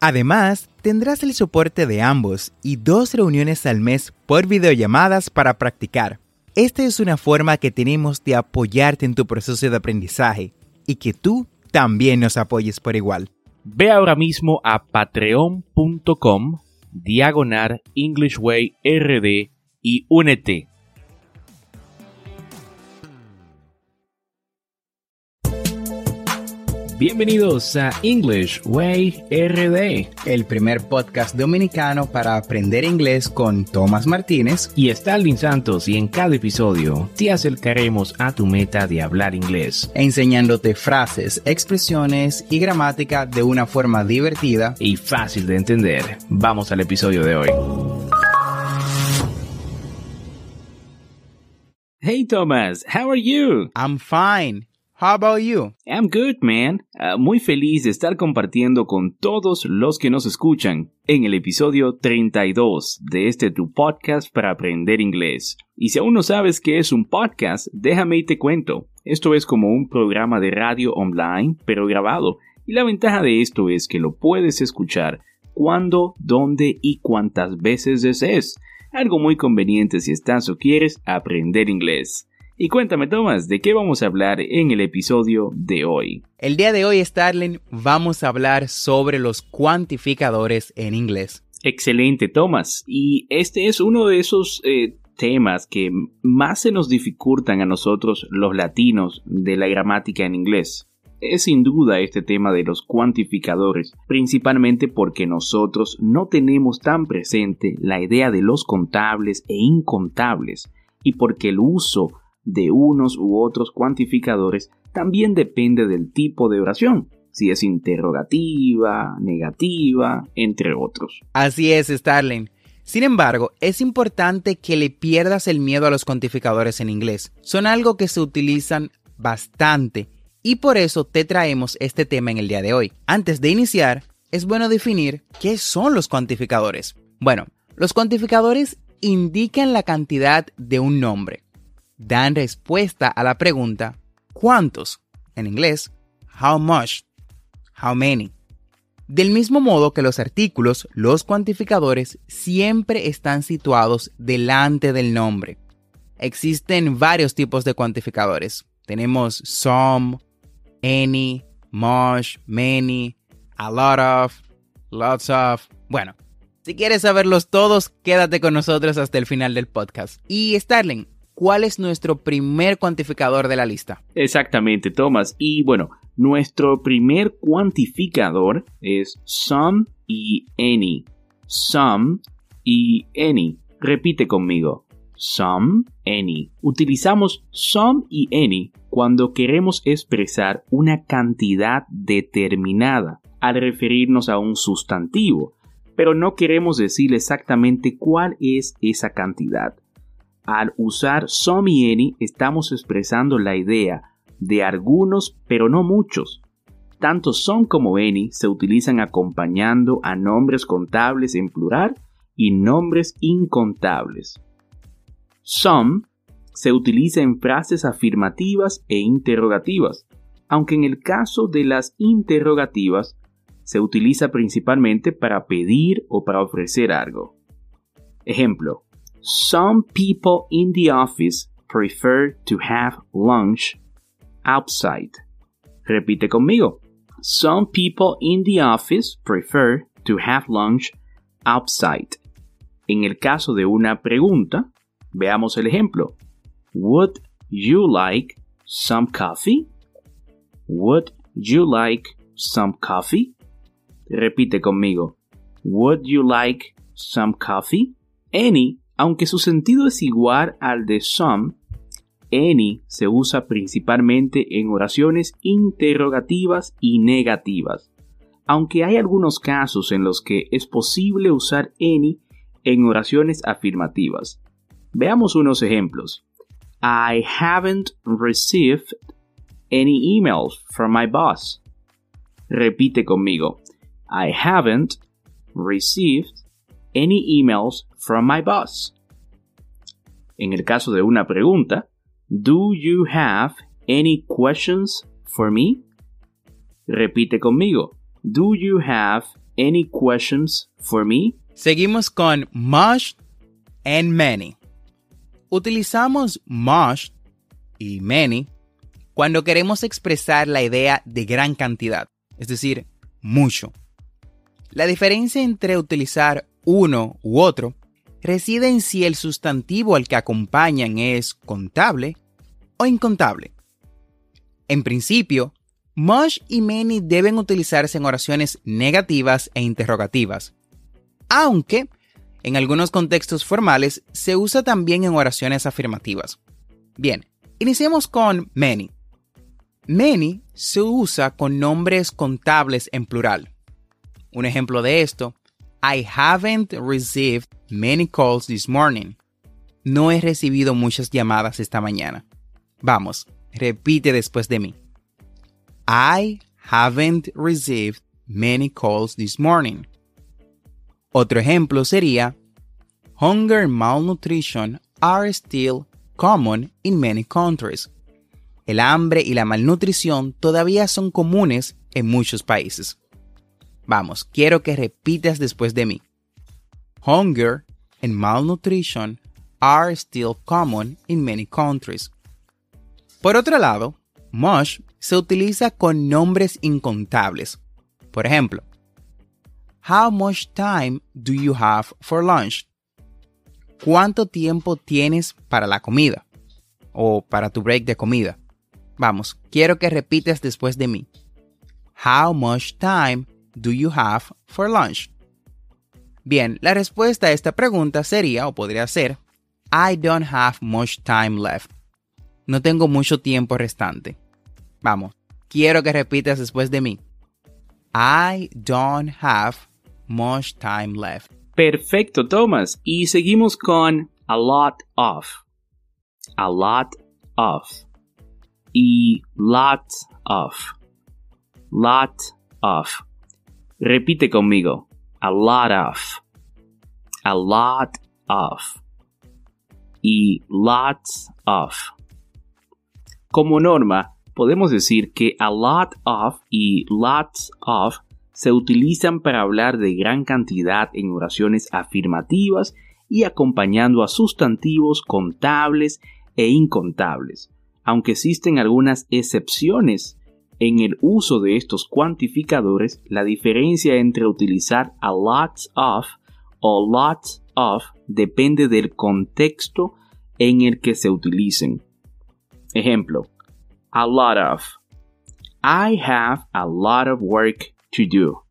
Además, tendrás el soporte de ambos y dos reuniones al mes por videollamadas para practicar. Esta es una forma que tenemos de apoyarte en tu proceso de aprendizaje y que tú también nos apoyes por igual. Ve ahora mismo a patreon.com diagonal Englishway RD y únete. Bienvenidos a English Way RD, el primer podcast dominicano para aprender inglés con Tomás Martínez y Stalin Santos y en cada episodio te acercaremos a tu meta de hablar inglés, enseñándote frases, expresiones y gramática de una forma divertida y fácil de entender. Vamos al episodio de hoy. Hey Thomas, how are you? I'm fine. How about you? I'm good, man. Ah, muy feliz de estar compartiendo con todos los que nos escuchan en el episodio 32 de este tu podcast para aprender inglés. Y si aún no sabes qué es un podcast, déjame y te cuento. Esto es como un programa de radio online, pero grabado. Y la ventaja de esto es que lo puedes escuchar cuando, dónde y cuántas veces desees. Algo muy conveniente si estás o quieres aprender inglés. Y cuéntame, Thomas, ¿de qué vamos a hablar en el episodio de hoy? El día de hoy, Starling, vamos a hablar sobre los cuantificadores en inglés. Excelente, Thomas. Y este es uno de esos eh, temas que más se nos dificultan a nosotros los latinos de la gramática en inglés. Es sin duda este tema de los cuantificadores, principalmente porque nosotros no tenemos tan presente la idea de los contables e incontables y porque el uso de unos u otros cuantificadores también depende del tipo de oración, si es interrogativa, negativa, entre otros. Así es, Starling. Sin embargo, es importante que le pierdas el miedo a los cuantificadores en inglés. Son algo que se utilizan bastante y por eso te traemos este tema en el día de hoy. Antes de iniciar, es bueno definir qué son los cuantificadores. Bueno, los cuantificadores indican la cantidad de un nombre dan respuesta a la pregunta ¿cuántos? En inglés, how much, how many. Del mismo modo que los artículos, los cuantificadores siempre están situados delante del nombre. Existen varios tipos de cuantificadores. Tenemos some, any, much, many, a lot of, lots of. Bueno, si quieres saberlos todos, quédate con nosotros hasta el final del podcast. Y Starling, cuál es nuestro primer cuantificador de la lista. Exactamente, Thomas. Y bueno, nuestro primer cuantificador es some y any. Some y any. Repite conmigo. Some, any. Utilizamos some y any cuando queremos expresar una cantidad determinada al referirnos a un sustantivo, pero no queremos decir exactamente cuál es esa cantidad. Al usar some y any estamos expresando la idea de algunos pero no muchos. Tanto some como any se utilizan acompañando a nombres contables en plural y nombres incontables. Some se utiliza en frases afirmativas e interrogativas, aunque en el caso de las interrogativas se utiliza principalmente para pedir o para ofrecer algo. Ejemplo, Some people in the office prefer to have lunch outside. Repite conmigo. Some people in the office prefer to have lunch outside. En el caso de una pregunta, veamos el ejemplo. Would you like some coffee? Would you like some coffee? Repite conmigo. Would you like some coffee? Any aunque su sentido es igual al de some, any se usa principalmente en oraciones interrogativas y negativas. Aunque hay algunos casos en los que es posible usar any en oraciones afirmativas. Veamos unos ejemplos. I haven't received any emails from my boss. Repite conmigo. I haven't received any emails from my boss. En el caso de una pregunta, Do you have any questions for me? Repite conmigo. Do you have any questions for me? Seguimos con much and many. Utilizamos much y many cuando queremos expresar la idea de gran cantidad, es decir, mucho. La diferencia entre utilizar uno u otro reside en si el sustantivo al que acompañan es contable o incontable. En principio, much y many deben utilizarse en oraciones negativas e interrogativas, aunque en algunos contextos formales se usa también en oraciones afirmativas. Bien, iniciemos con many. Many se usa con nombres contables en plural. Un ejemplo de esto, I haven't received many calls this morning. No he recibido muchas llamadas esta mañana. Vamos, repite después de mí. I haven't received many calls this morning. Otro ejemplo sería, Hunger and malnutrition are still common in many countries. El hambre y la malnutrición todavía son comunes en muchos países. Vamos, quiero que repitas después de mí. Hunger and malnutrition are still common in many countries. Por otro lado, much se utiliza con nombres incontables. Por ejemplo, How much time do you have for lunch? ¿Cuánto tiempo tienes para la comida? O para tu break de comida. Vamos, quiero que repites después de mí. How much time do you have for lunch? Bien, la respuesta a esta pregunta sería o podría ser I don't have much time left. No tengo mucho tiempo restante. Vamos, quiero que repitas después de mí. I don't have much time left. Perfecto, Thomas. Y seguimos con a lot of. A lot of. Y lot of. Lot of. Repite conmigo. A lot of. A lot of. Y lots of. Como norma, podemos decir que a lot of y lots of se utilizan para hablar de gran cantidad en oraciones afirmativas y acompañando a sustantivos contables e incontables, aunque existen algunas excepciones en el uso de estos cuantificadores, la diferencia entre utilizar a lots of o lots of depende del contexto en el que se utilicen. Ejemplo, a lot of. I have a lot of work to do.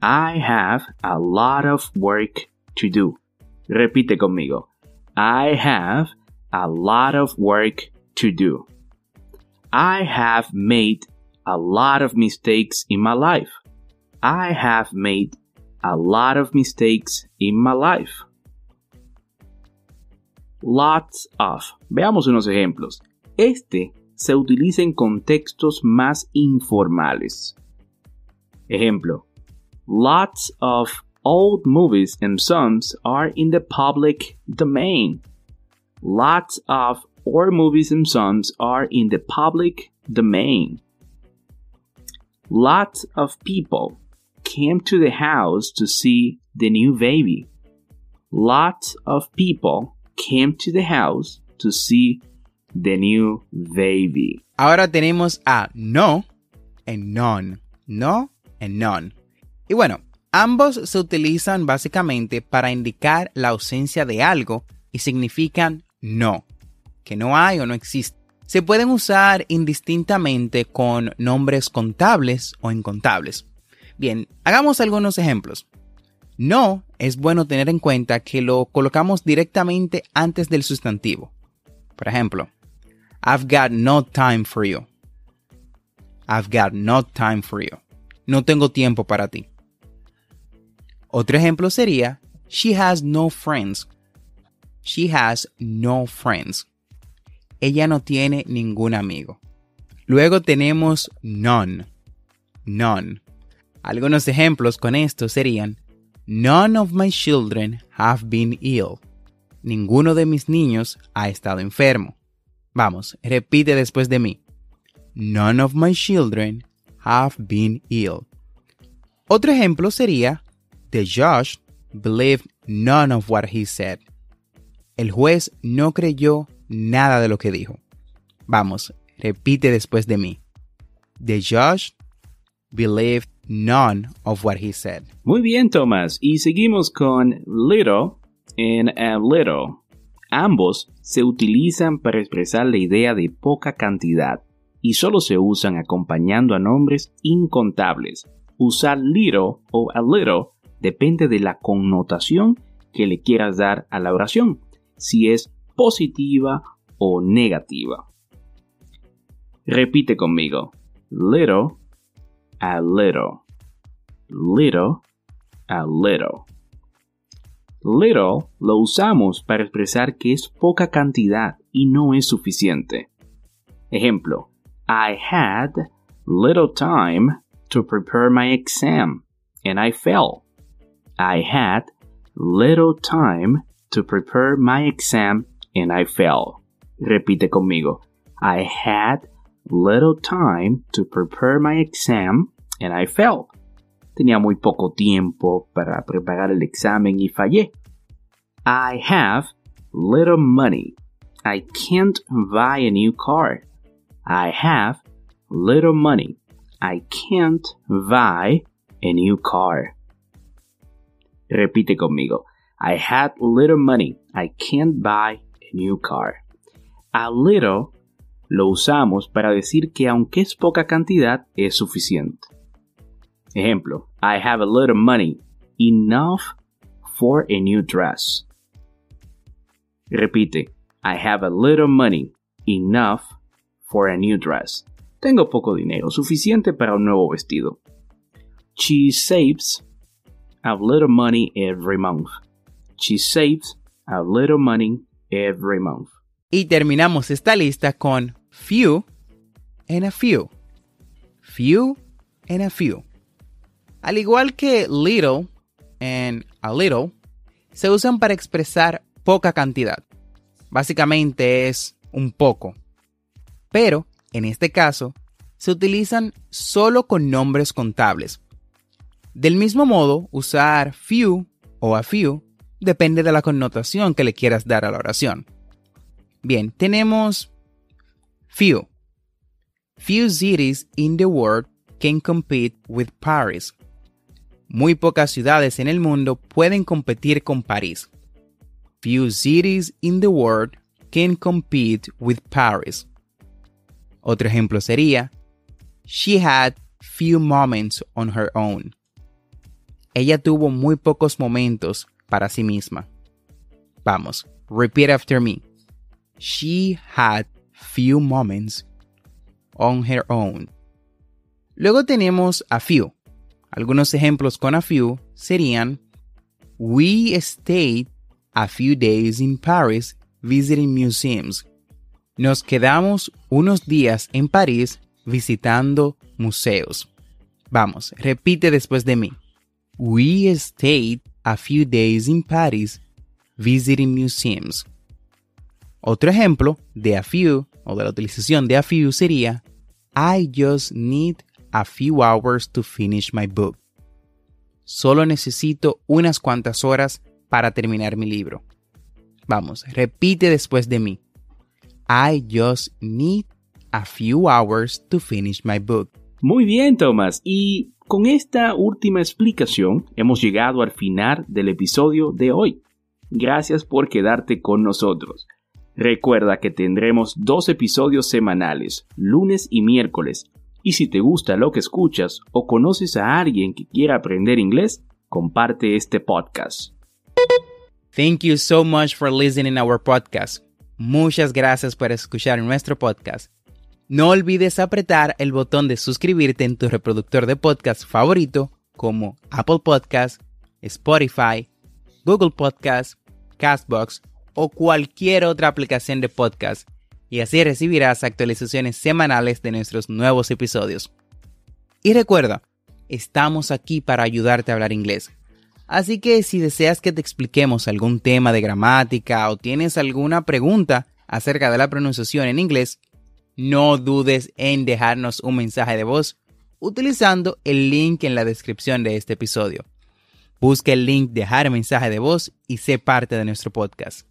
I have a lot of work to do. Repite conmigo. I have a lot of work to do. I have made a lot of mistakes in my life. I have made a lot of mistakes in my life. Lots of. Veamos unos ejemplos. Este se utiliza en contextos más informales. Ejemplo. Lots of old movies and songs are in the public domain. Lots of old movies and songs are in the public domain. Lots of people came to the house to see the new baby. Lots of people came to the house to see the new baby. Ahora tenemos a no and none. No and none. Y bueno, ambos se utilizan básicamente para indicar la ausencia de algo y significan no, que no hay o no existe. Se pueden usar indistintamente con nombres contables o incontables. Bien, hagamos algunos ejemplos. No es bueno tener en cuenta que lo colocamos directamente antes del sustantivo. Por ejemplo, I've got no time for you. I've got no time for you. No tengo tiempo para ti. Otro ejemplo sería She has no friends. She has no friends. Ella no tiene ningún amigo. Luego tenemos none. None. Algunos ejemplos con esto serían None of my children have been ill. Ninguno de mis niños ha estado enfermo. Vamos, repite después de mí. None of my children have been ill. Otro ejemplo sería The judge believed none of what he said. El juez no creyó nada de lo que dijo. Vamos, repite después de mí. The judge believed none of what he said. Muy bien, Thomas. Y seguimos con little and a little. Ambos se utilizan para expresar la idea de poca cantidad y solo se usan acompañando a nombres incontables. Usar little o a little depende de la connotación que le quieras dar a la oración, si es positiva o negativa. Repite conmigo. Little, a little. Little, a little. Little lo usamos para expresar que es poca cantidad y no es suficiente. Ejemplo, I had little time to prepare my exam and I fell. I had little time to prepare my exam and I fell. Repite conmigo. I had little time to prepare my exam and I fell. Tenía muy poco tiempo para preparar el examen y fallé. I have little money. I can't buy a new car. I have little money. I can't buy a new car. Repite conmigo. I had little money. I can't buy new car. A little lo usamos para decir que aunque es poca cantidad, es suficiente. Ejemplo, I have a little money. Enough for a new dress. Repite, I have a little money. Enough for a new dress. Tengo poco dinero, suficiente para un nuevo vestido. She saves a little money every month. She saves a little money every month. Y terminamos esta lista con few and a few. Few and a few. Al igual que little and a little, se usan para expresar poca cantidad. Básicamente es un poco. Pero, en este caso, se utilizan solo con nombres contables. Del mismo modo, usar few o a few depende de la connotación que le quieras dar a la oración. Bien, tenemos few. Few cities in the world can compete with Paris. Muy pocas ciudades en el mundo pueden competir con París. Few cities in the world can compete with Paris. Otro ejemplo sería, She had few moments on her own. Ella tuvo muy pocos momentos para sí misma. Vamos, repeat after me. She had few moments on her own. Luego tenemos a few. Algunos ejemplos con a few serían We stayed a few days in Paris visiting museums. Nos quedamos unos días en París visitando museos. Vamos, repite después de mí. We stayed a few days in Paris visiting museums. Otro ejemplo de a few o de la utilización de a few sería I just need a few hours to finish my book. Solo necesito unas cuantas horas para terminar mi libro. Vamos, repite después de mí. I just need a few hours to finish my book. Muy bien, Thomas. Y con esta última explicación hemos llegado al final del episodio de hoy. Gracias por quedarte con nosotros. Recuerda que tendremos dos episodios semanales, lunes y miércoles. Y si te gusta lo que escuchas o conoces a alguien que quiera aprender inglés, comparte este podcast. Thank you so much for listening our podcast. Muchas gracias por escuchar nuestro podcast. No olvides apretar el botón de suscribirte en tu reproductor de podcast favorito como Apple Podcast, Spotify, Google Podcast, Castbox o cualquier otra aplicación de podcast y así recibirás actualizaciones semanales de nuestros nuevos episodios. Y recuerda, estamos aquí para ayudarte a hablar inglés. Así que si deseas que te expliquemos algún tema de gramática o tienes alguna pregunta acerca de la pronunciación en inglés, no dudes en dejarnos un mensaje de voz utilizando el link en la descripción de este episodio. Busca el link dejar mensaje de voz y sé parte de nuestro podcast.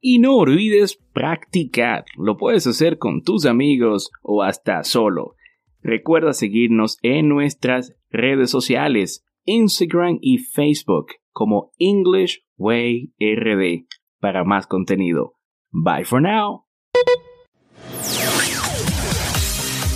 Y no olvides practicar. Lo puedes hacer con tus amigos o hasta solo. Recuerda seguirnos en nuestras redes sociales, Instagram y Facebook como English Way RD para más contenido. Bye for now.